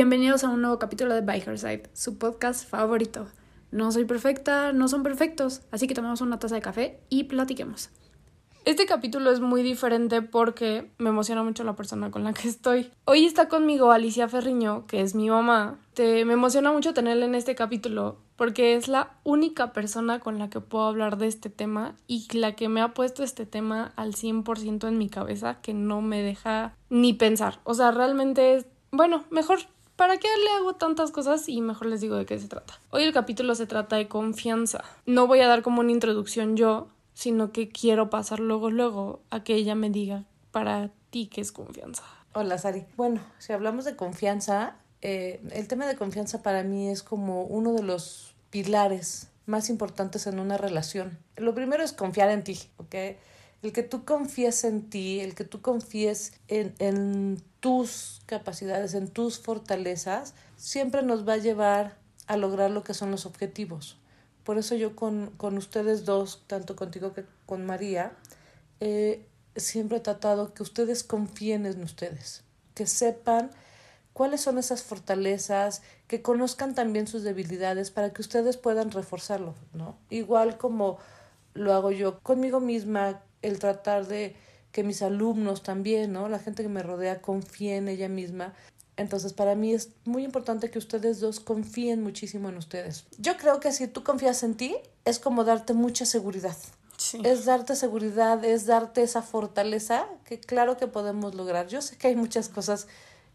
Bienvenidos a un nuevo capítulo de By Her Side, su podcast favorito. No soy perfecta, no son perfectos, así que tomemos una taza de café y platiquemos. Este capítulo es muy diferente porque me emociona mucho la persona con la que estoy. Hoy está conmigo Alicia Ferriño, que es mi mamá. Te, me emociona mucho tenerla en este capítulo porque es la única persona con la que puedo hablar de este tema y la que me ha puesto este tema al 100% en mi cabeza que no me deja ni pensar. O sea, realmente es, bueno, mejor ¿Para qué le hago tantas cosas? Y mejor les digo de qué se trata. Hoy el capítulo se trata de confianza. No voy a dar como una introducción yo, sino que quiero pasar luego, luego a que ella me diga para ti qué es confianza. Hola, Sari. Bueno, si hablamos de confianza, eh, el tema de confianza para mí es como uno de los pilares más importantes en una relación. Lo primero es confiar en ti, ¿ok? El que tú confíes en ti, el que tú confíes en, en tus capacidades, en tus fortalezas, siempre nos va a llevar a lograr lo que son los objetivos. Por eso yo con, con ustedes dos, tanto contigo que con María, eh, siempre he tratado que ustedes confíen en ustedes, que sepan cuáles son esas fortalezas, que conozcan también sus debilidades para que ustedes puedan reforzarlo, ¿no? Igual como lo hago yo conmigo misma, el tratar de que mis alumnos también, ¿no? La gente que me rodea confíe en ella misma. Entonces, para mí es muy importante que ustedes dos confíen muchísimo en ustedes. Yo creo que si tú confías en ti, es como darte mucha seguridad. Sí. Es darte seguridad, es darte esa fortaleza que claro que podemos lograr. Yo sé que hay muchas cosas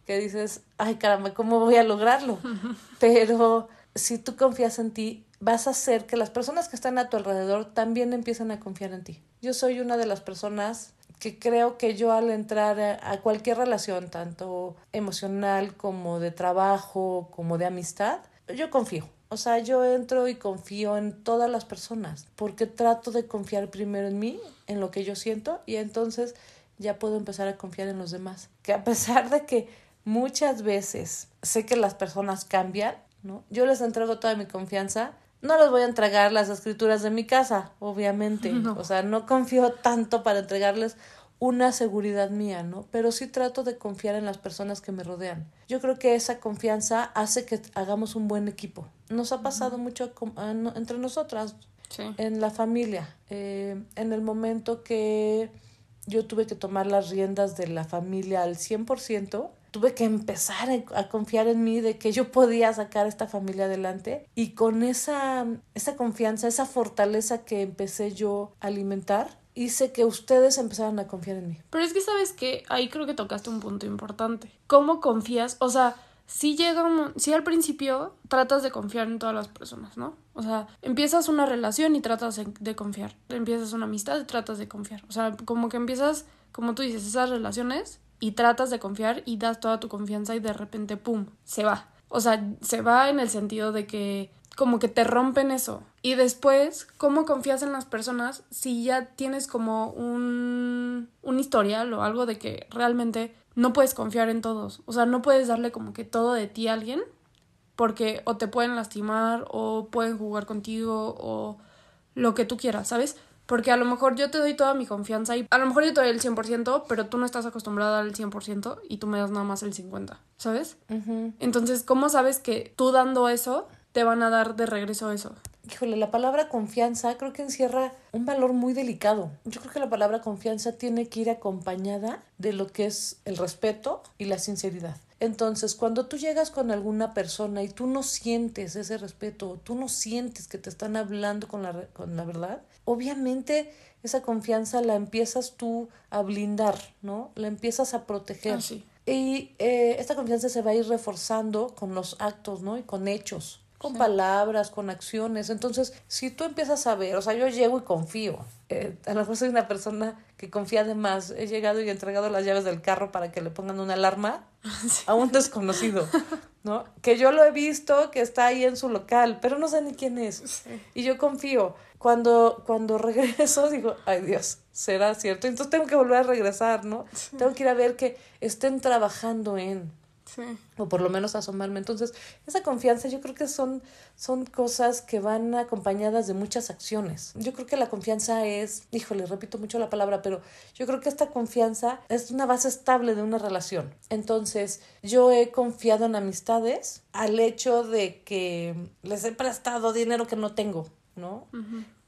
que dices, ay caramba, ¿cómo voy a lograrlo? Pero si tú confías en ti, vas a hacer que las personas que están a tu alrededor también empiecen a confiar en ti. Yo soy una de las personas que creo que yo al entrar a, cualquier relación, tanto emocional como de trabajo, como de amistad, yo confío. O sea, yo entro y confío en todas las personas porque trato de confiar primero en mí, en lo que yo siento y entonces ya puedo empezar a confiar en los demás. Que a pesar de que muchas veces sé que las personas cambian, ¿no? Yo les entrego toda mi confianza no les voy a entregar las escrituras de mi casa, obviamente. O sea, no confío tanto para entregarles una seguridad mía, ¿no? Pero sí trato de confiar en las personas que me rodean. Yo creo que esa confianza hace que hagamos un buen equipo. Nos ha pasado mucho entre nosotras, en la familia, eh, en el momento que yo tuve que tomar las riendas de la familia al 100%, tuve que empezar a confiar en mí de que yo podía sacar a esta familia adelante y con esa, esa confianza, esa fortaleza que empecé yo a alimentar, hice que ustedes empezaran a confiar en mí. Pero es que sabes que ahí creo que tocaste un punto importante. ¿Cómo confías? O sea, si llega un, si al principio tratas de confiar en todas las personas, ¿no? O sea, empiezas una relación y tratas de confiar. Empiezas una amistad y tratas de confiar. O sea, como que empiezas, como tú dices, esas relaciones y tratas de confiar y das toda tu confianza y de repente, ¡pum!, se va. O sea, se va en el sentido de que como que te rompen eso. Y después, ¿cómo confías en las personas si ya tienes como un, un historial o algo de que realmente no puedes confiar en todos? O sea, no puedes darle como que todo de ti a alguien porque o te pueden lastimar o pueden jugar contigo o lo que tú quieras, ¿sabes? Porque a lo mejor yo te doy toda mi confianza y a lo mejor yo te doy el 100%, pero tú no estás acostumbrada al 100% y tú me das nada más el 50%, ¿sabes? Entonces, ¿cómo sabes que tú dando eso te van a dar de regreso eso? Híjole, la palabra confianza creo que encierra un valor muy delicado. Yo creo que la palabra confianza tiene que ir acompañada de lo que es el respeto y la sinceridad. Entonces, cuando tú llegas con alguna persona y tú no sientes ese respeto, tú no sientes que te están hablando con la, con la verdad, obviamente esa confianza la empiezas tú a blindar, ¿no? La empiezas a proteger. Ah, y eh, esta confianza se va a ir reforzando con los actos, ¿no? Y con hechos con palabras, con acciones. Entonces, si tú empiezas a ver, o sea, yo llego y confío. Eh, a lo mejor soy una persona que confía de más. He llegado y he entregado las llaves del carro para que le pongan una alarma a un desconocido, ¿no? Que yo lo he visto, que está ahí en su local, pero no sé ni quién es. Y yo confío. Cuando, cuando regreso digo, ay Dios, será cierto. Entonces tengo que volver a regresar, ¿no? Tengo que ir a ver que estén trabajando en Sí. O por lo menos asomarme. Entonces, esa confianza yo creo que son, son cosas que van acompañadas de muchas acciones. Yo creo que la confianza es, híjole, repito mucho la palabra, pero yo creo que esta confianza es una base estable de una relación. Entonces, yo he confiado en amistades al hecho de que les he prestado dinero que no tengo, ¿no?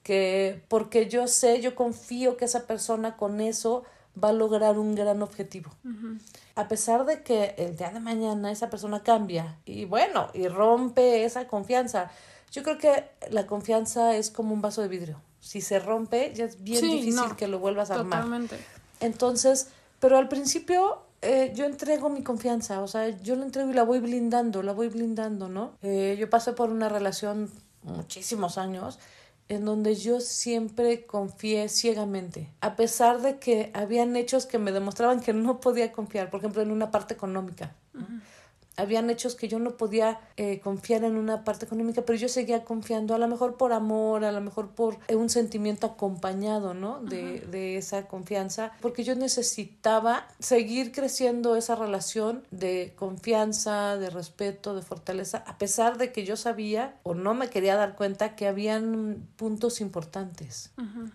Que porque yo sé, yo confío que esa persona con eso va a lograr un gran objetivo. A pesar de que el día de mañana esa persona cambia y bueno, y rompe esa confianza. Yo creo que la confianza es como un vaso de vidrio. Si se rompe, ya es bien difícil que lo vuelvas a armar. Totalmente. Entonces, pero al principio eh, yo entrego mi confianza, o sea, yo la entrego y la voy blindando, la voy blindando, ¿no? Eh, yo pasé por una relación muchísimos años en donde yo siempre confié ciegamente, a pesar de que habían hechos que me demostraban que no podía confiar, por ejemplo, en una parte económica habían hechos que yo no podía eh, confiar en una parte económica, pero yo seguía confiando, a lo mejor por amor, a lo mejor por eh, un sentimiento acompañado, ¿no? De, de esa confianza, porque yo necesitaba seguir creciendo esa relación de confianza, de respeto, de fortaleza, a pesar de que yo sabía o no me quería dar cuenta que habían puntos importantes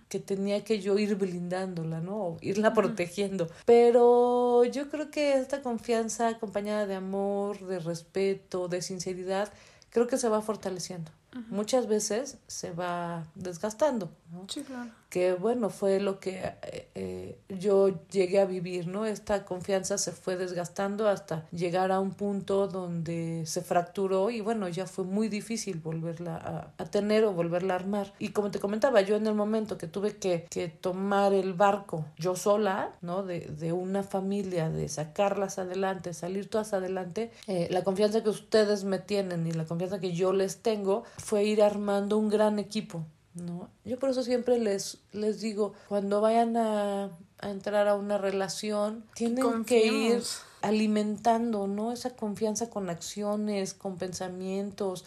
que tenía que yo ir blindándola, ¿no? O irla protegiendo. Pero yo creo que esta confianza acompañada de amor, de respeto, de sinceridad, creo que se va fortaleciendo. Muchas veces se va desgastando. Sí, claro que bueno, fue lo que eh, eh, yo llegué a vivir, ¿no? Esta confianza se fue desgastando hasta llegar a un punto donde se fracturó y bueno, ya fue muy difícil volverla a, tener o volverla a armar. Y como te comentaba, yo en el momento que tuve que, que tomar el barco yo sola, ¿no? De, de, una familia, de sacarlas adelante, salir todas adelante, eh, la confianza que ustedes me tienen y la confianza que yo les tengo fue ir armando un gran equipo. ¿No? Yo por eso siempre les, les digo, cuando vayan a, a entrar a una relación, tienen que ir alimentando, ¿no? Esa confianza con acciones, con pensamientos,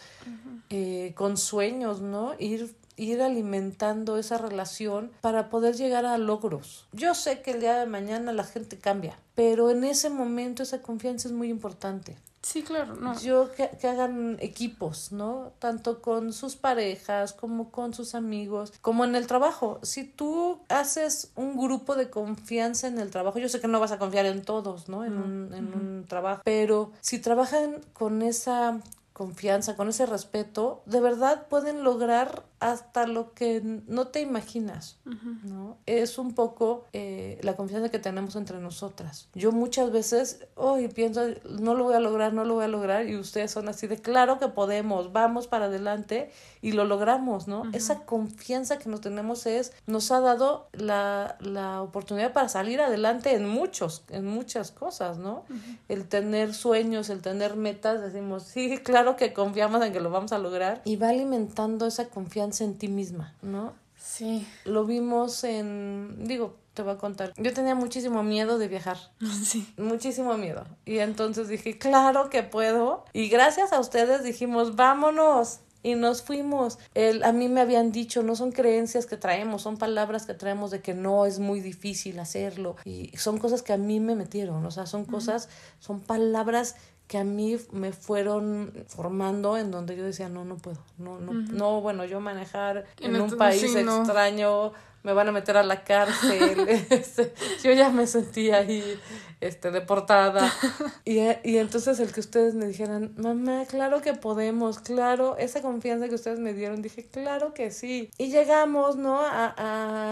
eh, con sueños, ¿no? Ir ir alimentando esa relación para poder llegar a logros. Yo sé que el día de mañana la gente cambia, pero en ese momento esa confianza es muy importante. Sí, claro, no. Yo que, que, hagan equipos, ¿no? Tanto con sus parejas como con sus amigos, como en el trabajo. Si tú haces un grupo de confianza en el trabajo, yo sé que no vas a confiar en todos, ¿no? En, un, en un trabajo, pero si trabajan con esa confianza, con ese respeto, de verdad pueden lograr hasta lo que no te imaginas, ¿no? Es un poco eh, la confianza que tenemos entre nosotras. Yo muchas veces, hoy pienso, no lo voy a lograr, no lo voy a lograr, y ustedes son así de, claro que podemos, vamos para adelante y lo logramos, ¿no? Esa confianza que nos tenemos es, nos ha dado la, la oportunidad para salir adelante en muchos, en muchas cosas, ¿no? El tener sueños, el tener metas, decimos, sí, claro que confiamos en que lo vamos a lograr, y va alimentando esa confianza en ti misma, ¿no? Sí. Lo vimos en, digo, te voy a contar. Yo tenía muchísimo miedo de viajar. Sí. Muchísimo miedo. Y entonces dije, claro que puedo. Y gracias a ustedes dijimos, vámonos. Y nos fuimos. El, a mí me habían dicho, no son creencias que traemos, son palabras que traemos de que no es muy difícil hacerlo. Y son cosas que a mí me metieron, o sea, son cosas, son palabras que a mí me fueron formando en donde yo decía, no, no puedo, no, no, no, bueno, yo manejar en, un país extraño, me van a meter a la cárcel, este, yo ya me sentía ahí, este, deportada, y, y entonces el que ustedes me dijeran, mamá, claro que podemos, claro, esa confianza que ustedes me dieron, dije, claro que sí, y llegamos, ¿no? A,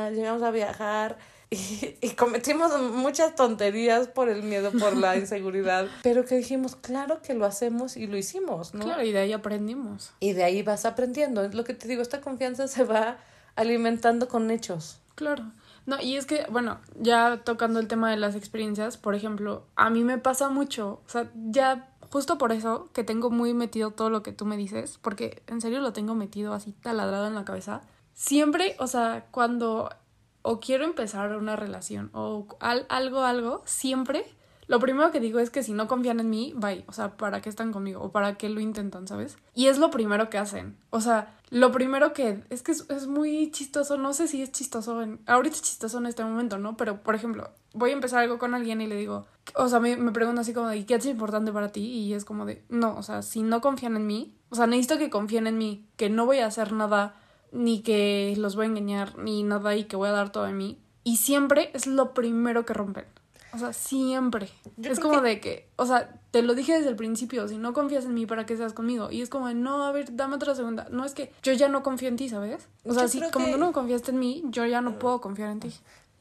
a llegamos a viajar, y, cometimos muchas tonterías por el miedo, por la inseguridad, pero que dijimos, claro que lo hacemos y lo hicimos, ¿no? Claro, y de ahí aprendimos. Y de ahí vas aprendiendo. Es lo que te digo, esta confianza se va alimentando con hechos. Claro. No, y es que, bueno, ya tocando el tema de las experiencias, por ejemplo, a mí me pasa mucho, o sea, ya justo por eso que tengo muy metido todo lo que tú me dices, porque en serio lo tengo metido así taladrado en la cabeza. Siempre, o sea, cuando o quiero empezar una relación o algo, algo, siempre lo primero que digo es que si no confían en mí, bye. O sea, ¿para qué están conmigo? ¿O para qué lo intentan, sabes? Y es lo primero que hacen. O sea, lo primero que... Es que es, muy chistoso. No sé si es chistoso en... Ahorita es chistoso en este momento, ¿no? Pero, por ejemplo, voy a empezar algo con alguien y le digo... O sea, me, me pregunto así como de, ¿qué es importante para ti? Y es como de, no, o sea, si no confían en mí... O sea, necesito que confíen en mí. Que no voy a hacer nada ni que los voy a engañar, ni nada y que voy a dar todo de mí. Y siempre es lo primero que rompen. O sea, siempre. es como de que, o sea, te lo dije desde el principio, si no confías en mí, ¿para qué seas conmigo? Y es como de, no, a ver, dame otra segunda. No, es que yo ya no confío en ti, ¿sabes? O sea, si como tú no confiaste en mí, yo ya no puedo confiar en ti.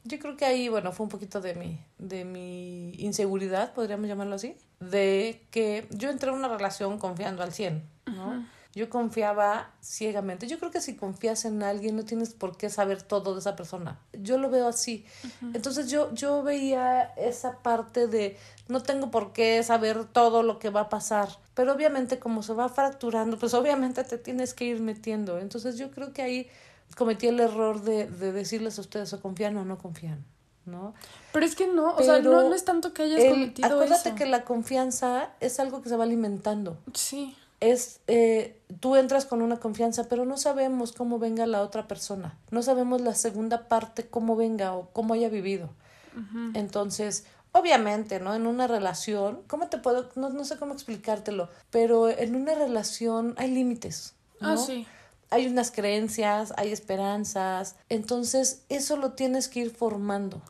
Yo creo que ahí, bueno, fue un poquito de mi, de mi inseguridad, podríamos llamarlo así, de que yo entré en una relación confiando al 100, ¿no? Yo confiaba ciegamente. Yo creo que si confías en alguien no tienes por qué saber todo de esa persona. Yo lo veo así. Entonces yo, yo veía esa parte de no tengo por qué saber todo lo que va a pasar. Pero obviamente como se va fracturando, pues obviamente te tienes que ir metiendo. Entonces yo creo que ahí cometí el error de, de decirles a ustedes o confían o no confían. ¿no? Pero es que no, o sea, no, no, es tanto que hayas cometido acuérdate que la confianza es algo que se va alimentando. Sí es, eh, tú entras con una confianza, pero no sabemos cómo venga la otra persona, no sabemos la segunda parte, cómo venga o cómo haya vivido. Entonces, obviamente, ¿no? En una relación, ¿cómo te puedo? No, no sé cómo explicártelo, pero en una relación hay límites. ¿no? Ah, sí. Hay unas creencias, hay esperanzas, entonces eso lo tienes que ir formando.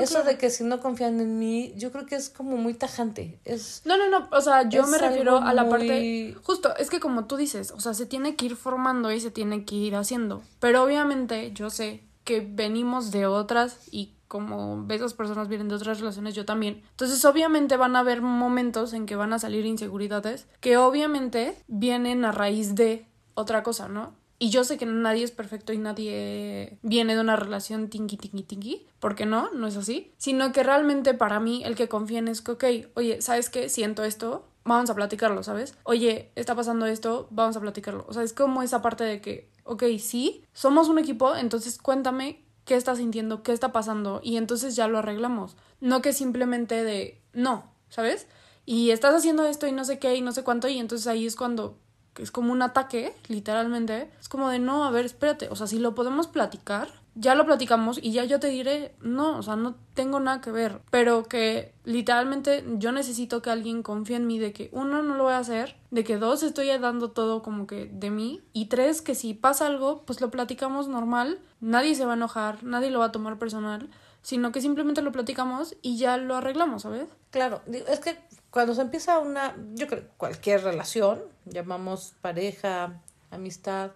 Eso de que si no confían en mí, yo creo que es como muy tajante. Es, no, no, no, o sea, yo me refiero a la parte... Justo, es que como tú dices, o sea, se tiene que ir formando y se tiene que ir haciendo. Pero obviamente yo sé que venimos de otras y como esas personas vienen de otras relaciones, yo también. Entonces, obviamente van a haber momentos en que van a salir inseguridades que obviamente vienen a raíz de otra cosa, ¿no? Y yo sé que nadie es perfecto y nadie viene de una relación tingi, tingi, tingi, porque no, no es así. Sino que realmente para mí el que confíen es que, ok, oye, ¿sabes qué? Siento esto, vamos a platicarlo, ¿sabes? Oye, está pasando esto, vamos a platicarlo. O sea, es como esa parte de que, ok, sí, somos un equipo, entonces cuéntame qué estás sintiendo, qué está pasando, y entonces ya lo arreglamos. No que simplemente de, no, ¿sabes? Y estás haciendo esto y no sé qué y no sé cuánto, y entonces ahí es cuando es como un ataque, literalmente, es como de no, a ver, espérate, o sea, si lo podemos platicar, ya lo platicamos y ya yo te diré, no, o sea, no tengo nada que ver, pero que literalmente yo necesito que alguien confíe en mí de que uno no lo voy a hacer, de que dos estoy dando todo como que de mí y tres que si pasa algo, pues lo platicamos normal, nadie se va a enojar, nadie lo va a tomar personal, sino que simplemente lo platicamos y ya lo arreglamos, ¿sabes? Claro, es que cuando se empieza una, yo creo, cualquier relación, llamamos pareja, amistad,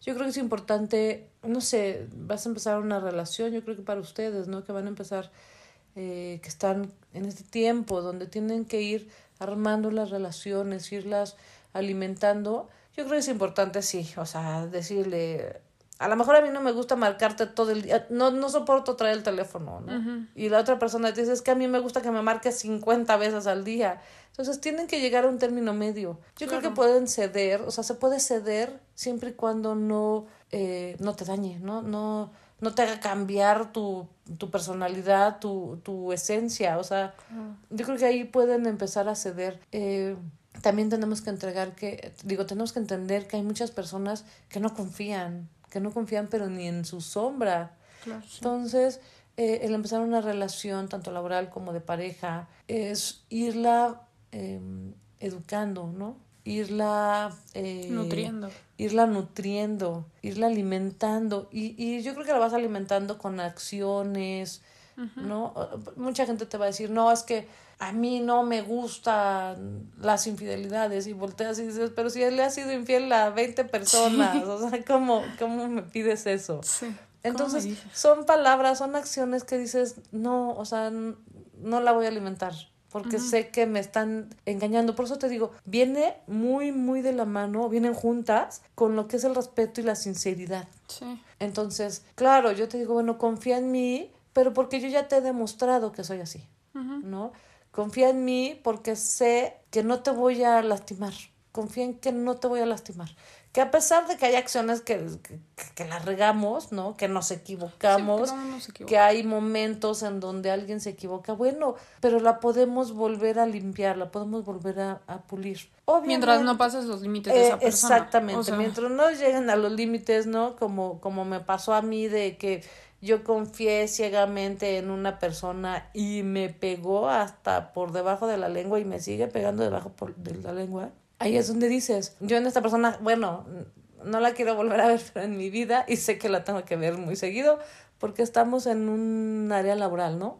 yo creo que es importante, no sé, vas a empezar una relación, yo creo que para ustedes, ¿no? Que van a empezar, eh, que están en este tiempo donde tienen que ir armando las relaciones, irlas alimentando, yo creo que es importante, sí, o sea, decirle, a lo mejor a mí no me gusta marcarte todo el día, no, no soporto traer el teléfono, ¿no? Y la otra persona te dice, es que a mí me gusta que me marques 50 veces al día. Entonces tienen que llegar a un término medio. Yo creo que pueden ceder, o sea, se puede ceder siempre y cuando no, eh, no te dañe, ¿no? No, no te haga cambiar tu, tu personalidad, tu, tu esencia, o sea, yo creo que ahí pueden empezar a ceder. Eh, también tenemos que entregar que, digo, tenemos que entender que hay muchas personas que no confían, que no confían pero ni en su sombra. Entonces, eh, el empezar una relación, tanto laboral como de pareja, es irla em, educando, ¿no? Irla eh, nutriendo. Irla nutriendo, irla alimentando. Y, y yo creo que la vas alimentando con acciones, ¿no? Mucha gente te va a decir, no, es que a mí no me gustan las infidelidades y volteas y dices, pero si él le ha sido infiel a 20 personas, o sea, ¿cómo, ¿cómo me pides eso? Sí. Entonces, son palabras, son acciones que dices, no, o sea, no la voy a alimentar porque sé que me están engañando. Por eso te digo, viene muy, muy de la mano, vienen juntas con lo que es el respeto y la sinceridad. Sí. Entonces, claro, yo te digo, bueno, confía en mí, pero porque yo ya te he demostrado que soy así, ¿no? Confía en mí porque sé que no te voy a lastimar. Confía en que no te voy a lastimar. que a pesar de que hay acciones que, que, que la regamos, ¿no? Que nos equivocamos, Sí, porque no nos equivocamos. que hay momentos en donde alguien se equivoca, bueno, pero la podemos volver a limpiar, la podemos volver a, a pulir. Mientras Obviamente- no pases los límites de eh, esa persona. Exactamente, O sea, mientras no lleguen a los límites, ¿no? Como, como me pasó a mí de que yo confié ciegamente en una persona y me pegó hasta por debajo de la lengua y me sigue pegando debajo por, de la lengua. Ahí es donde dices, yo en esta persona, bueno, no la quiero volver a ver pero en mi vida y sé que la tengo que ver muy seguido porque estamos en un área laboral, ¿no?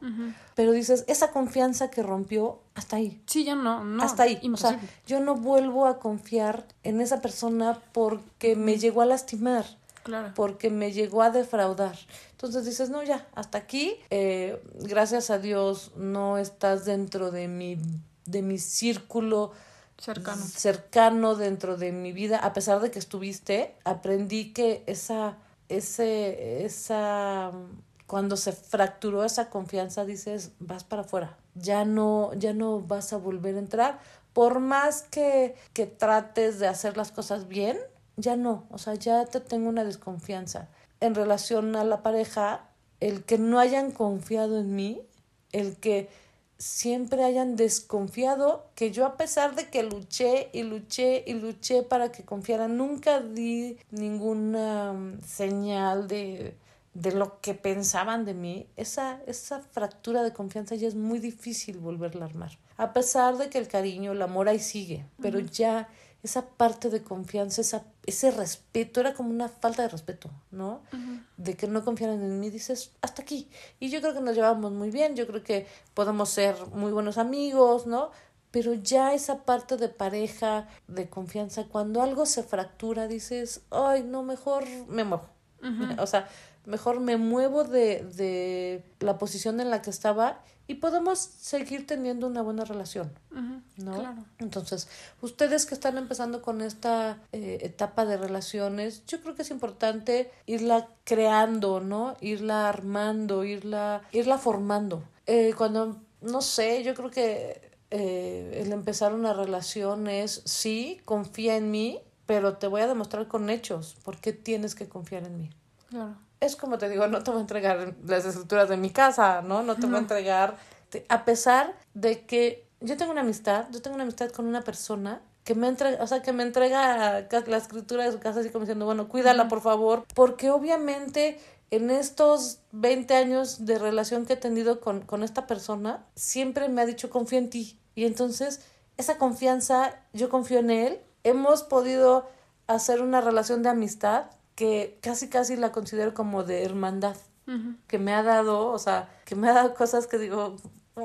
Pero dices, esa confianza que rompió, hasta ahí. Sí, ya no, no. Hasta ahí. O sea, yo no vuelvo a confiar en esa persona porque me llegó a lastimar, claro. porque me llegó a defraudar. Entonces dices, no, ya, hasta aquí. Eh, gracias a Dios no estás dentro de mi, de mi círculo Cercano. cercano dentro de mi vida, a pesar de que estuviste, aprendí que esa, ese, esa, cuando se fracturó esa confianza, dices, vas para afuera, ya no, ya no vas a volver a entrar, por más que, que trates de hacer las cosas bien, ya no, o sea, ya te tengo una desconfianza. En relación a la pareja, el que no hayan confiado en mí, el que siempre hayan desconfiado que yo a pesar de que luché y luché y luché para que confiaran, nunca di ninguna mm, señal de, de lo que pensaban de mí, esa, esa fractura de confianza ya es muy difícil volverla a armar. A pesar de que el cariño, el amor ahí sigue, pero ya esa parte de confianza, esa, ese respeto, era como una falta de respeto, ¿no? De que no confiaran en mí, dices, hasta aquí. Y yo creo que nos llevamos muy bien, yo creo que podemos ser muy buenos amigos, ¿no? Pero ya esa parte de pareja, de confianza, cuando algo se fractura, dices, ay, no, mejor me muevo. O sea, mejor me muevo de, de la posición en la que estaba y podemos seguir teniendo una buena relación. ¿no? Claro. Entonces, ustedes que están empezando con esta eh, etapa de relaciones, yo creo que es importante irla creando, ¿no? Irla armando, irla, irla formando. Eh, cuando, no sé, yo creo que eh, el empezar una relación es, sí, confía en mí, pero te voy a demostrar con hechos por qué tienes que confiar en mí Claro. Es como te digo, no te voy a entregar las escrituras de mi casa, ¿no? No te voy a entregar, a pesar de que yo tengo una amistad, yo tengo una amistad con una persona que me entrega, o sea, que me entrega la escritura de su casa así como diciendo, bueno, cuídala por favor, porque obviamente en estos 20 años de relación que he tenido con, con esta persona, siempre me ha dicho, confío en ti. Y entonces, esa confianza, yo confío en él, hemos podido hacer una relación de amistad que casi casi la considero como de hermandad que me ha dado, o sea, que me ha dado cosas que digo,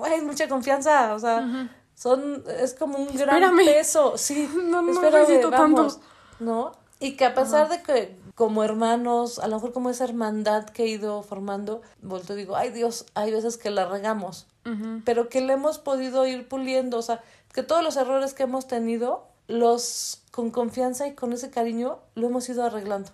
hay mucha confianza, o sea, son, es como un gran Espérame. peso, sí, No, no espérame, necesito tanto. vamos, ¿no? Y que a pesar de que como hermanos, a lo mejor como esa hermandad que he ido formando, vuelto y digo, ay Dios, hay veces que la regamos, pero que le hemos podido ir puliendo, o sea, que todos los errores que hemos tenido, los con confianza y con ese cariño, lo hemos ido arreglando.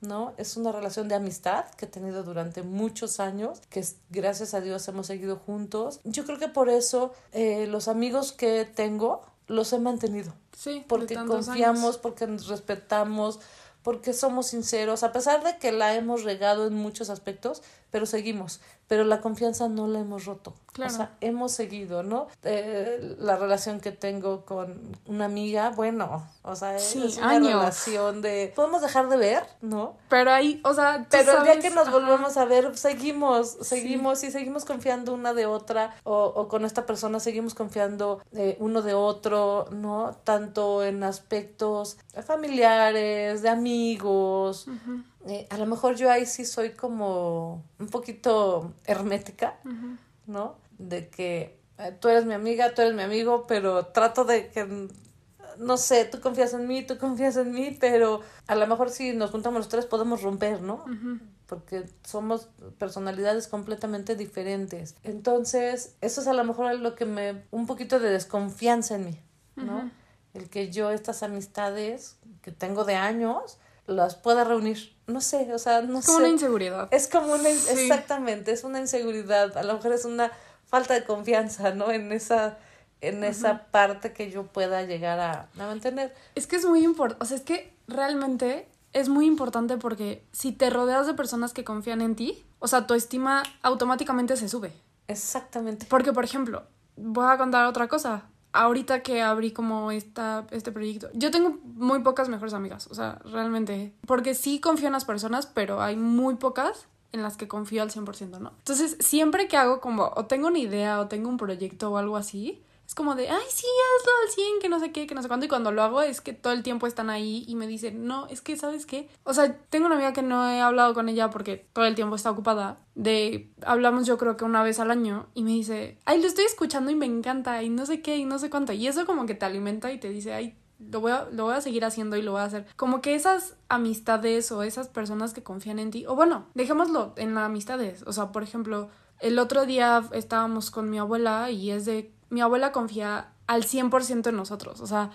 ¿No? Es una relación de amistad que he tenido durante muchos años, que gracias a Dios hemos seguido juntos. Yo creo que por eso eh, los amigos que tengo los he mantenido, Sí, porque confiamos, años. porque nos respetamos, porque somos sinceros, a pesar de que la hemos regado en muchos aspectos, pero seguimos, pero la confianza no la hemos roto. Claro. O sea, hemos seguido, ¿no? Eh, la relación que tengo con una amiga, bueno, o sea, Sí, es una años. relación de... Podemos dejar de ver, ¿no? Pero ahí, o sea, Pero el día que nos ajá. volvemos a ver, seguimos, seguimos y seguimos confiando una de otra o, o con esta persona seguimos confiando eh, uno de otro, ¿no? Tanto en aspectos familiares, de amigos. Ujú, Eh, a lo mejor yo ahí sí soy como un poquito hermética. ¿no? De que eh, tú eres mi amiga, tú eres mi amigo, pero trato de que, no sé, tú confías en mí, tú confías en mí, pero a lo mejor si nos juntamos los tres podemos romper, ¿no? Porque somos personalidades completamente diferentes. Entonces, eso es a lo mejor lo que me, un poquito de desconfianza en mí, ¿no? El que yo estas amistades que tengo de años las pueda reunir. No sé, o sea, no Es como sé. una inseguridad. Es como una, Sí. exactamente, es una inseguridad, a lo mejor es una falta de confianza, ¿no? En esa, en esa parte que yo pueda llegar a, a mantener. Es que es muy importante, o sea, es que realmente es muy importante porque si te rodeas de personas que confían en ti, o sea, tu estima automáticamente se sube. Exactamente. Porque, por ejemplo, voy a contar otra cosa. Ahorita que abrí como esta, este proyecto, yo tengo muy pocas mejores amigas, o sea, realmente, porque sí confío en las personas, pero hay muy pocas en las que confío al 100%, ¿no? Entonces, siempre que hago como, o tengo una idea, o tengo un proyecto o algo así, es como de, ay, sí, hazlo al 100, que no sé qué, que no sé cuánto. Y cuando lo hago es que todo el tiempo están ahí y me dicen, no, es que, ¿sabes qué? O sea, tengo una amiga que no he hablado con ella porque todo el tiempo está ocupada. De, hablamos yo creo que una vez al año y me dice, ay, lo estoy escuchando y me encanta y no sé qué y no sé cuánto. Y eso como que te alimenta y te dice, ay, lo voy, a, lo voy a seguir haciendo y lo voy a hacer. Como que esas amistades o esas personas que confían en ti, o bueno, dejémoslo en las amistades. O sea, por ejemplo, el otro día estábamos con mi abuela y es de mi abuela confía al 100% en nosotros. O sea,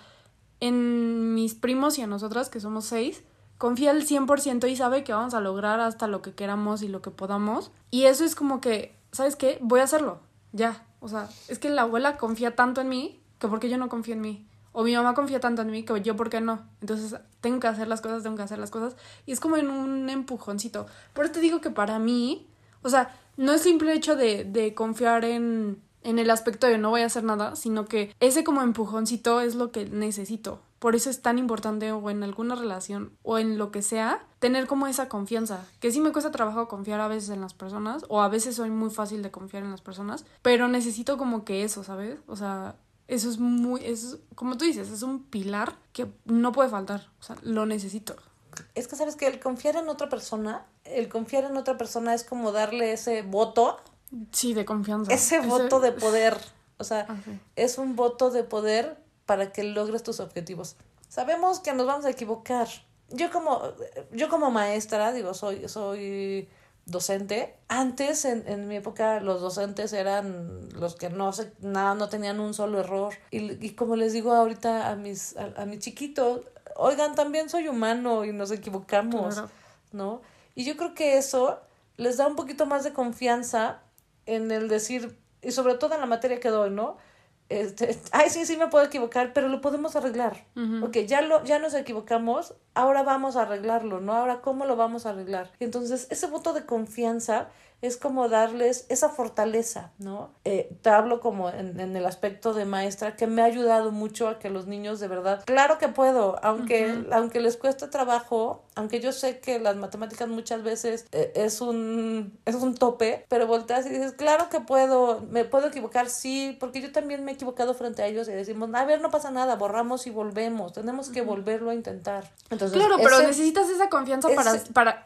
en mis primos y en nosotras, que somos seis, confía al 100% y sabe que vamos a lograr hasta lo que queramos y lo que podamos. Y eso es como que, ¿sabes qué? Voy a hacerlo. Ya. O sea, es que la abuela confía tanto en mí que porque yo no confío en mí. O mi mamá confía tanto en mí que yo, ¿por qué no? Entonces, tengo que hacer las cosas, tengo que hacer las cosas. Y es como en un empujoncito. Por eso te digo que para mí, o sea, no es simple hecho de, de confiar en, en el aspecto de no voy a hacer nada, sino que ese como empujoncito es lo que necesito. Por eso es tan importante o en alguna relación o en lo que sea, tener como esa confianza. Que sí me cuesta trabajo confiar a veces en las personas o a veces soy muy fácil de confiar en las personas, pero necesito como que eso, ¿sabes? O sea, eso es muy, es, como tú dices, es un pilar que no puede faltar. O sea, lo necesito. Es que sabes que el confiar en otra persona, el confiar en otra persona es como darle ese voto Sí, de confianza. Ese, voto de poder. O sea, ah, es un voto de poder para que logres tus objetivos. Sabemos que nos vamos a equivocar. Yo como, yo como maestra, digo, soy, soy docente. Antes, en, en mi época, los docentes eran los que no se, nada, no tenían un solo error. Y, y como les digo ahorita a mis, a, a mi chiquito, oigan, también soy humano y nos equivocamos, ¿no? Y yo creo que eso les da un poquito más de confianza en el decir, y sobre todo en la materia que doy, ¿no? Este, ay, sí, sí me puedo equivocar, pero lo podemos arreglar. Ok, ya, lo, ya nos equivocamos, ahora vamos a arreglarlo, ¿no? Ahora, ¿cómo lo vamos a arreglar? Entonces, ese voto de confianza es como darles esa fortaleza, ¿no? Eh, te hablo como en, en, el aspecto de maestra que me ha ayudado mucho a que los niños de verdad, claro que puedo, aunque, aunque les cueste trabajo, aunque yo sé que las matemáticas muchas veces eh, es, un, es un tope, pero volteas y dices, claro que puedo, me puedo equivocar, sí, porque yo también me he equivocado frente a ellos y decimos, a ver, no pasa nada, borramos y volvemos, tenemos que volverlo a intentar. Entonces, claro, pero necesitas esa confianza para, para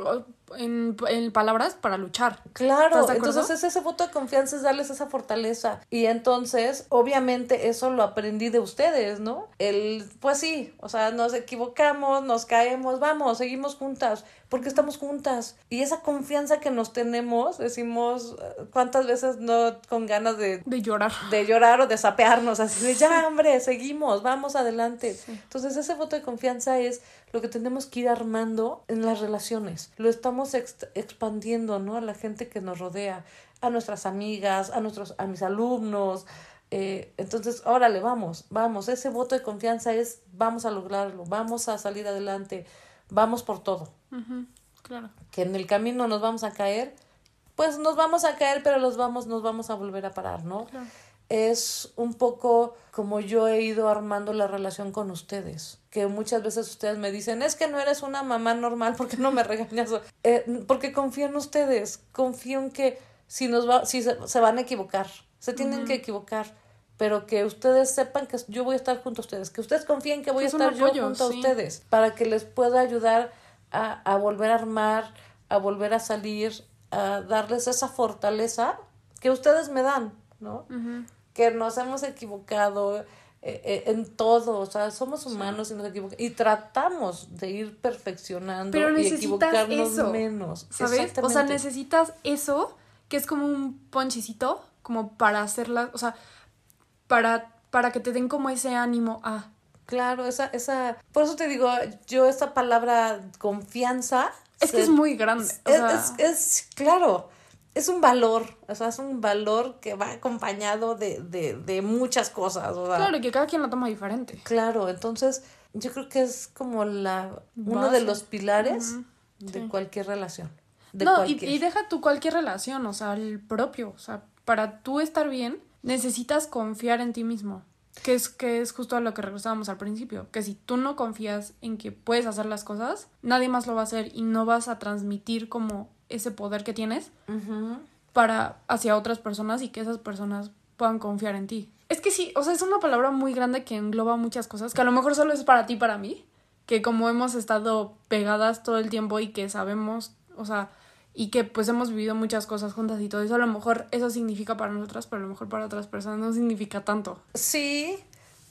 en, en palabras, para luchar. Claro, entonces es ese voto de confianza, es darles esa fortaleza. Y entonces, obviamente, eso lo aprendí de ustedes, ¿no? El, pues sí, o sea, nos equivocamos, nos caemos, vamos, seguimos juntas, porque estamos juntas. Y esa confianza que nos tenemos, decimos, ¿cuántas veces no con ganas de... De llorar. De llorar o de sapearnos, así de, ya, hombre, seguimos, vamos adelante. Entonces, ese voto de confianza es lo que tenemos que ir armando en las relaciones. Lo estamos expandiendo, ¿no? A la gente que nos rodea, a nuestras amigas, a nuestros, a mis alumnos. Eh, entonces, órale, vamos, vamos. Ese voto de confianza es, vamos a lograrlo, vamos a salir adelante, vamos por todo. Claro. Que en el camino nos vamos a caer, pues nos vamos a caer, pero los vamos, nos vamos a volver a parar, ¿no? Claro es un poco como yo he ido armando la relación con ustedes. Que muchas veces ustedes me dicen, es que no eres una mamá normal, porque no me regañas? Eh, porque confío en ustedes, confío en que si, nos va, si se, van a equivocar, se tienen que equivocar, pero que ustedes sepan que yo voy a estar junto a ustedes, que ustedes confíen que voy a estar yo junto a ustedes, para que les pueda ayudar a, a volver a armar, a volver a salir, a darles esa fortaleza que ustedes me dan, ¿no? que nos hemos equivocado eh, eh, en todo, o sea, somos humanos y nos equivocamos y tratamos de ir perfeccionando Pero y equivocarnos menos. ¿Sabes? O sea, necesitas eso, que es como un ponchicito, como para hacerla, o sea, para, para que te den como ese ánimo a... Claro, esa, esa, por eso te digo, yo esa palabra confianza. Es que es muy grande. es, es, claro, es un valor, o sea, es un valor que va acompañado de, de, de muchas cosas. O sea, Claro, y que cada quien lo toma diferente. Claro, entonces yo creo que es como la uno de los pilares de sí. cualquier relación. De no, y, cualquier. y deja tú cualquier relación, o sea, el propio. O sea, para tú estar bien, necesitas confiar en ti mismo. Que es, que es justo a lo que regresábamos al principio. Que si tú no confías en que puedes hacer las cosas, nadie más lo va a hacer y no vas a transmitir como ese poder que tienes para hacia otras personas y que esas personas puedan confiar en ti. Es que sí, o sea, es una palabra muy grande que engloba muchas cosas, que a lo mejor solo es para ti para mí, que como hemos estado pegadas todo el tiempo y que sabemos, o sea, y que pues hemos vivido muchas cosas juntas y todo eso, a lo mejor eso significa para nosotras, pero a lo mejor para otras personas no significa tanto. Sí,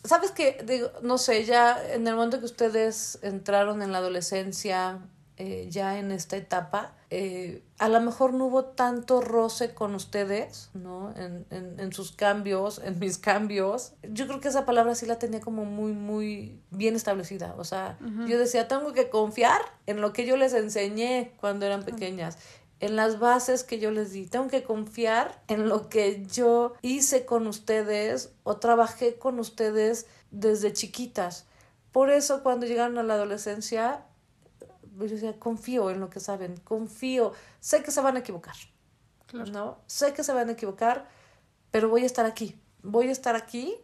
sabes que, digo, no sé, ya en el momento que ustedes entraron en la adolescencia, eh, ya en esta etapa, eh, a lo mejor no hubo tanto roce con ustedes, ¿no? En, en, en sus cambios, en mis cambios. Yo creo que esa palabra sí la tenía como muy, muy bien establecida. O sea, yo decía, tengo que confiar en lo que yo les enseñé cuando eran pequeñas en las bases que yo les di. Tengo que confiar en lo que yo hice con ustedes o trabajé con ustedes desde chiquitas. Por eso cuando llegaron a la adolescencia, yo decía, confío en lo que saben, confío, sé que se van a equivocar, Claro. ¿no? Sé que se van a equivocar, pero voy a estar aquí, voy a estar aquí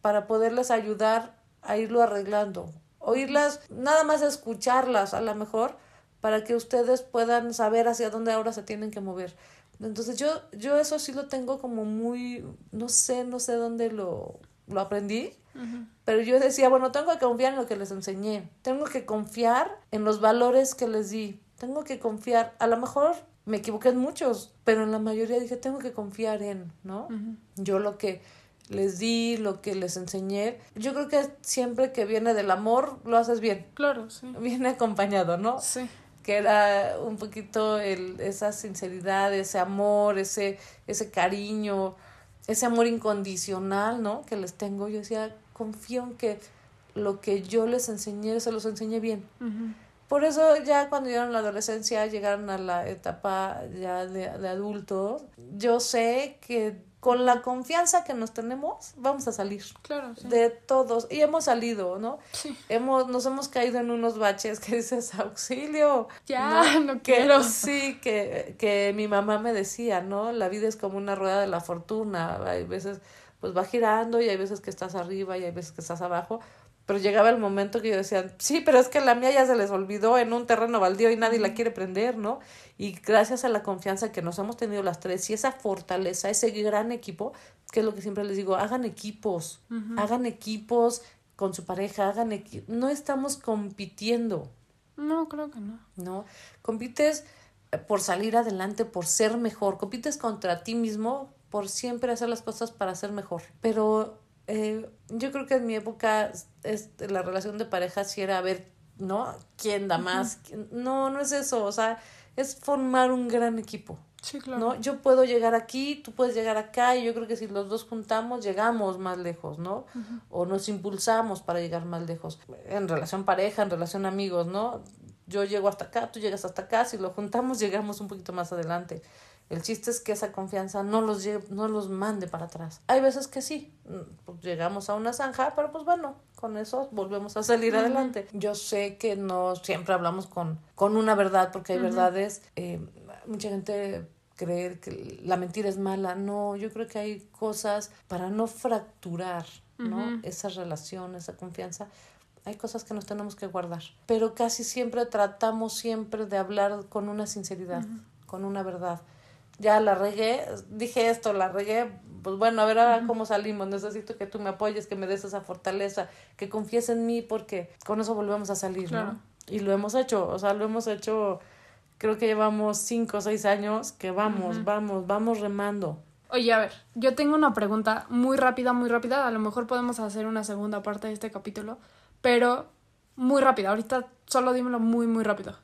para poderles ayudar a irlo arreglando, oírlas, nada más escucharlas a lo mejor, para que ustedes puedan saber hacia dónde ahora se tienen que mover. Entonces yo, yo eso sí lo tengo como muy, no sé, no sé dónde lo, lo aprendí, pero yo decía, bueno, tengo que confiar en lo que les enseñé, tengo que confiar en los valores que les di, tengo que confiar, a lo mejor me equivoqué en muchos, pero en la mayoría dije, tengo que confiar en, ¿no? Yo lo que les di, lo que les enseñé, yo creo que siempre que viene del amor, lo haces bien, Claro, sí. viene acompañado, ¿no? Sí. que era un poquito el, esa sinceridad, ese amor, ese, ese cariño, ese amor incondicional, ¿no? Que les tengo. Yo decía, confío en que lo que yo les enseñé, se los enseñé bien. Por eso ya cuando llegaron a la adolescencia, llegaron a la etapa ya de, de adultos, yo sé que con la confianza que nos tenemos, vamos a salir Claro, sí. de todos. Y hemos salido, ¿no? Sí. Hemos, nos hemos caído en unos baches que dices, auxilio. Ya, no, quiero. sí, que, que mi mamá me decía, ¿no? La vida es como una rueda de la fortuna. Hay veces, pues va girando y hay veces que estás arriba y hay veces que estás abajo. Pero llegaba el momento que yo decía, sí, pero es que la mía ya se les olvidó en un terreno baldío y nadie la quiere prender, ¿no? Y gracias a la confianza que nos hemos tenido las tres y esa fortaleza, ese gran equipo, que es lo que siempre les digo, hagan equipos, hagan equipos con su pareja, hagan equipos. No estamos compitiendo, No, creo que no. ¿no? Compites por salir adelante, por ser mejor, compites contra ti mismo por siempre hacer las cosas para ser mejor. Pero eh, yo creo que en mi época es, la relación de pareja sí era a ver, ¿no? ¿Quién da más? ¿Quién- No, no es eso, o sea, es formar un gran equipo. Sí, claro. ¿no? Yo puedo llegar aquí, tú puedes llegar acá, y yo creo que si los dos juntamos, llegamos más lejos, ¿no? O nos impulsamos para llegar más lejos. En relación pareja, en relación amigos, ¿no? Yo llego hasta acá, tú llegas hasta acá, si lo juntamos, llegamos un poquito más adelante. El chiste es que esa confianza no los, lle- no los mande para atrás. Hay veces que sí, mm, pues llegamos a una zanja, pero pues bueno, con eso volvemos a salir adelante. Yo sé que no siempre hablamos con, con una verdad, porque hay verdades, eh, mucha gente creer que la mentira es mala. No, yo creo que hay cosas para no fracturar. Esa relación, esa confianza. Hay cosas que nos tenemos que guardar, pero casi siempre tratamos siempre de hablar con una sinceridad, con una verdad. Ya la regué, dije esto, la regué, pues bueno, a ver ahora cómo salimos. Necesito que tú me apoyes, que me des esa fortaleza, que confíes en mí, porque con eso volvemos a salir, Claro. ¿no? Y lo hemos hecho, o sea, lo hemos hecho, creo que llevamos cinco o seis años que vamos, vamos, vamos remando. Oye, a ver, yo tengo una pregunta muy rápida, muy rápida. A lo mejor podemos hacer una segunda parte de este capítulo, pero muy rápida. Ahorita solo dímelo muy, muy rápido.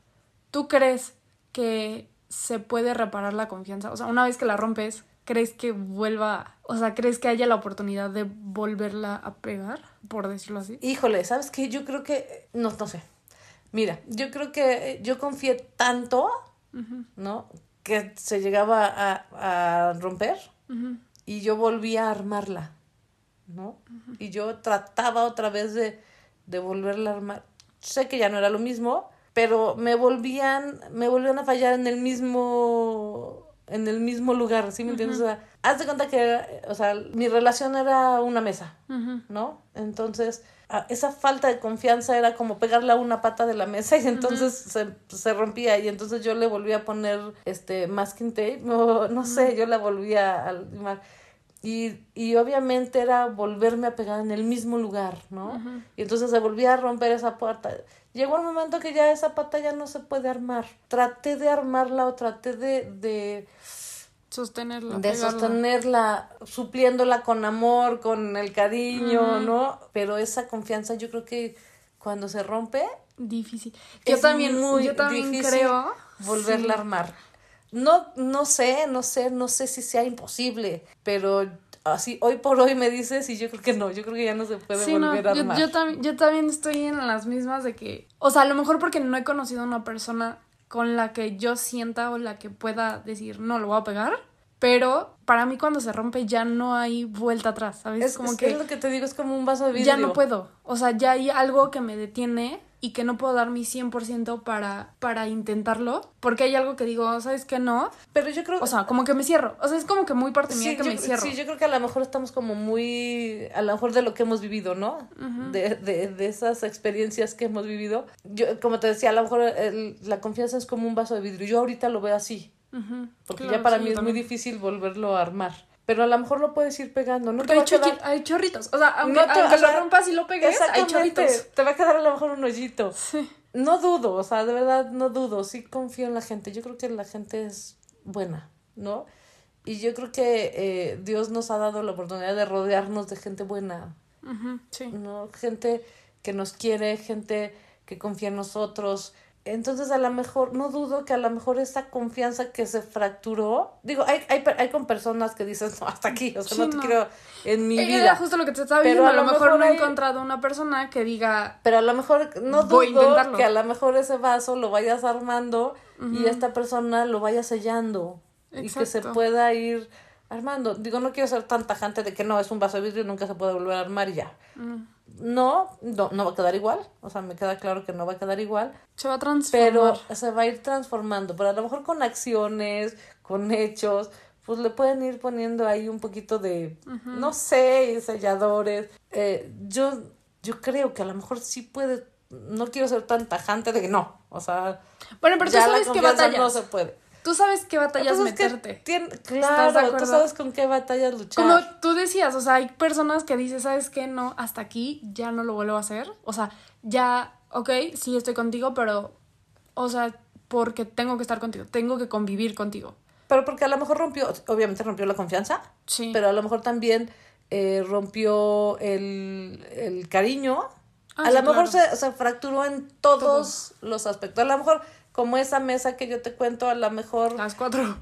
¿Tú crees que se puede reparar la confianza? O sea, una vez que la rompes, ¿crees que vuelva, o sea, crees que haya la oportunidad de volverla a pegar, por decirlo así? Híjole, ¿sabes qué? Yo creo que, no, no sé. Mira, yo creo que yo confié tanto. ¿no? que se llegaba a, a romper y yo volvía a armarla, ¿no? Y yo trataba otra vez de, de volverla a armar. Sé que ya no era lo mismo, pero me volvían, me volvían a fallar en el mismo en el mismo lugar, ¿sí me entiendes? O sea, haz de cuenta que, o sea, mi relación era una mesa, ¿no? Entonces, esa falta de confianza era como pegarle a una pata de la mesa y entonces se, se, rompía y entonces yo le volví a poner este masking tape, no, no sé, yo la volvía a limar. Y, y obviamente era volverme a pegar en el mismo lugar, ¿no? Y entonces se volvía a romper esa puerta. Llegó un momento que ya esa pata ya no se puede armar. Traté de armarla o traté de, de sostenerla. De sostenerla, supliéndola con amor, con el cariño, ¿no? Pero esa confianza yo creo que cuando se rompe... Difícil. Yo también, muy yo también creo... Volverla a armar. No, no sé, no sé, no sé si sea imposible, pero así hoy por hoy me dices y yo creo que no, yo creo que ya no se puede volver a armar. Yo, también, yo también estoy en las mismas de que, o sea, a lo mejor porque no he conocido a una persona con la que yo sienta o la que pueda decir, no, lo voy a pegar, pero para mí cuando se rompe ya no hay vuelta atrás, ¿sabes? Es, como que... Es lo que te digo, es como un vaso de vidrio. Ya no puedo, o sea, ya hay algo que me detiene y que no puedo dar mi 100% para, para intentarlo, porque hay algo que digo, ¿sabes qué? No. Pero yo creo... O sea, como que me cierro. O sea, es como que muy parte mía que me cierro. Sí, yo creo que a lo mejor estamos como muy... A lo mejor de lo que hemos vivido, ¿no? de, de, de, esas experiencias que hemos vivido. Yo, como te decía, a lo mejor la confianza es como un vaso de vidrio. Yo ahorita lo veo así. Porque ya para mí es muy difícil volverlo a armar pero a lo mejor lo puedes ir pegando. No te hay, hay, chorritos. O sea, aunque, lo rompas y lo pegues, hay chorritos. Te va a quedar a lo mejor un hoyito. Sí. No dudo, o sea, de verdad no dudo. Sí confío en la gente. Yo creo que la gente es buena, ¿no? Y yo creo que eh, Dios nos ha dado la oportunidad de rodearnos de gente buena. sí. ¿No? Gente que nos quiere, gente que confía en nosotros, entonces, a lo mejor, no dudo que a lo mejor esa confianza que se fracturó, digo, hay, hay, hay con personas que dicen, no, hasta aquí, o sea, no te quiero en mi vida. Era justo lo que te estaba diciendo, pero a, lo mejor, no he encontrado una persona que diga... Pero a lo mejor, no dudo que a lo mejor ese vaso lo vayas armando y esta persona lo vaya sellando y que se pueda ir armando. Digo, no quiero ser tan tajante de que no, es un vaso de vidrio y nunca se puede volver a armar y ya. Mm no, no, no va a quedar igual, o sea, me queda claro que no va a quedar igual. Se va a transformar. Pero se va a ir transformando, pero a lo mejor con acciones, con hechos, pues le pueden ir poniendo ahí un poquito de, no sé, selladores. Eh, yo, yo creo que a lo mejor sí puede, no quiero ser tan tajante de que no, o sea, bueno, pero tú sabes que batallas. no se puede. Tú sabes qué batallas meterte. claro, tú sabes con qué batallas luchar. Como tú decías, o sea, hay personas que dicen, ¿sabes qué? No, hasta aquí ya no lo vuelvo a hacer. O sea, ya, ok, sí estoy contigo, pero, o sea, porque tengo que estar contigo, tengo que convivir contigo. Pero porque a lo mejor rompió, obviamente rompió la confianza. Sí. Pero a lo mejor también eh, rompió el, el cariño. Ah, a lo mejor se, se, fracturó en todos los aspectos. A lo mejor como esa mesa que yo te cuento, a lo mejor... Las cuatro.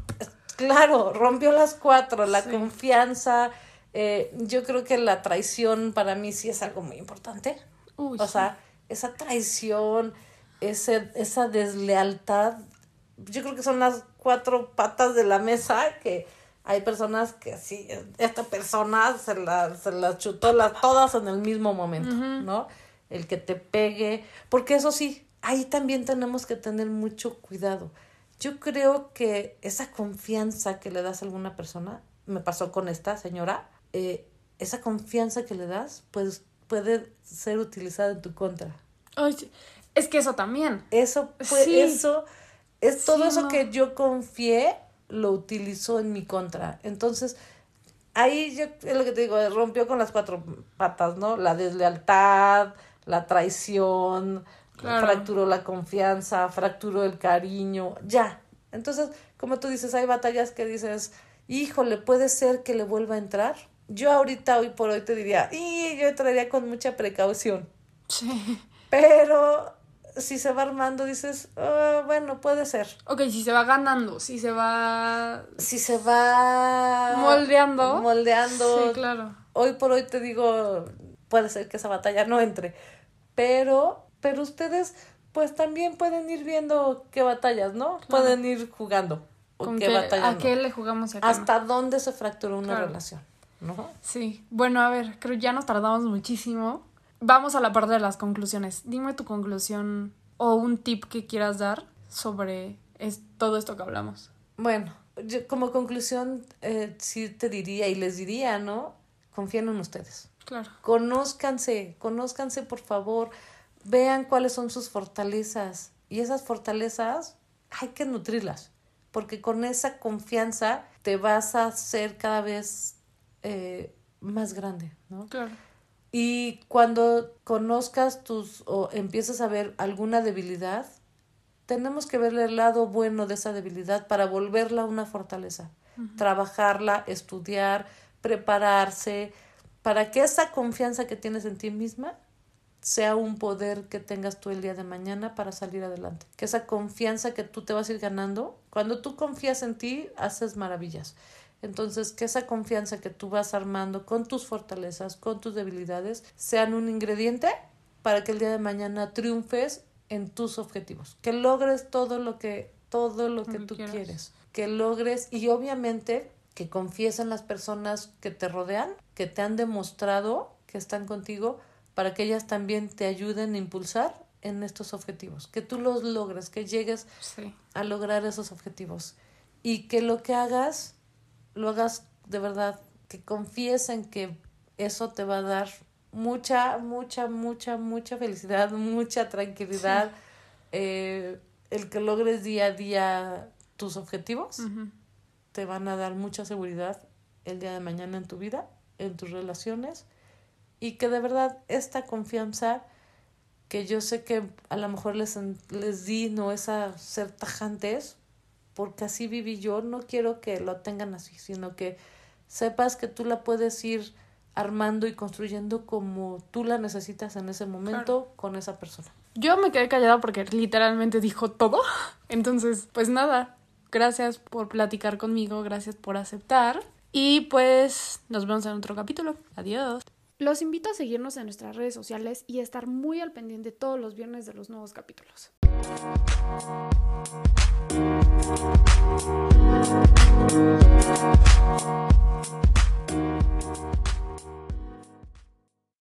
Claro, rompió las cuatro, la confianza. Eh, yo creo que la traición para mí sí es algo muy importante. o sea, esa traición, ese, esa deslealtad, yo creo que son las cuatro patas de la mesa que hay personas que sí, esta persona se las se la chutó las, todas en el mismo momento, ¿no? El que te pegue, porque eso sí, ahí también tenemos que tener mucho cuidado. Yo creo que esa confianza que le das a alguna persona, me pasó con esta señora, eh, esa confianza que le das, pues puede ser utilizada en tu contra. es que eso también. Eso fue, eso, es todo eso que yo confié, lo utilizó en mi contra. Entonces, ahí yo, es lo que te digo, rompió con las cuatro patas, ¿no? La deslealtad, la traición, fracturó la confianza, fracturó el cariño, ya. Entonces, como tú dices, hay batallas que dices, híjole, puede ser que le vuelva a entrar. Yo ahorita, hoy por hoy, te diría, y yo entraría con mucha precaución. Sí. Pero si se va armando, dices, oh, bueno, puede ser. Ok, si se va ganando, si se va... Si se va... Moldeando. Moldeando. Sí, claro. Hoy por hoy te digo, puede ser que esa batalla no entre. Pero pero ustedes pues también pueden ir viendo qué batallas, ¿no? Pueden ir jugando. ¿Por ¿Con qué qué- batallando? ¿A qué le jugamos y a qué no? ¿Hasta dónde se fracturó una Claro. relación? ¿No? Sí, bueno, a ver, creo ya nos tardamos muchísimo. Vamos a la parte de las conclusiones. Dime tu conclusión o un tip que quieras dar sobre es, todo esto que hablamos. Bueno, yo como conclusión eh, sí te diría y les diría, ¿no? Confíen en ustedes. Claro. Conózcanse, conózcanse por favor, vean cuáles son sus fortalezas y esas fortalezas hay que nutrirlas, porque con esa confianza te vas a hacer cada vez eh, más grande, ¿no? Claro. Y cuando conozcas tus o empieces a ver alguna debilidad, tenemos que verle el lado bueno de esa debilidad para volverla una fortaleza. Trabajarla, estudiar, prepararse, para que esa confianza que tienes en ti misma sea un poder que tengas tú el día de mañana para salir adelante. Que esa confianza que tú te vas a ir ganando, cuando tú confías en ti, haces maravillas. Entonces, que esa confianza que tú vas armando con tus fortalezas, con tus debilidades, sean un ingrediente para que el día de mañana triunfes en tus objetivos. Que logres todo lo que, todo lo que tú quieras. quieres. Que logres y obviamente que confíes en las personas que te rodean, que te han demostrado que están contigo para que ellas también te ayuden a impulsar en estos objetivos. Que tú los logres, que llegues Sí. a lograr esos objetivos. Y que lo que hagas, lo hagas de verdad, que confíes en que eso te va a dar mucha, mucha, mucha, mucha felicidad, mucha tranquilidad. Eh, el que logres día a día tus objetivos te van a dar mucha seguridad el día de mañana en tu vida, en tus relaciones. Y que de verdad esta confianza que yo sé que a lo mejor les, les di no es a ser tajantes, porque así viví yo, no quiero que lo tengan así, sino que sepas que tú la puedes ir armando y construyendo como tú la necesitas en ese momento con esa persona. Yo me quedé callada porque literalmente dijo todo. Entonces, pues nada, gracias por platicar conmigo, gracias por aceptar. Y pues nos vemos en otro capítulo. Adiós. Los invito a seguirnos en nuestras redes sociales y a estar muy al pendiente todos los viernes de los nuevos capítulos.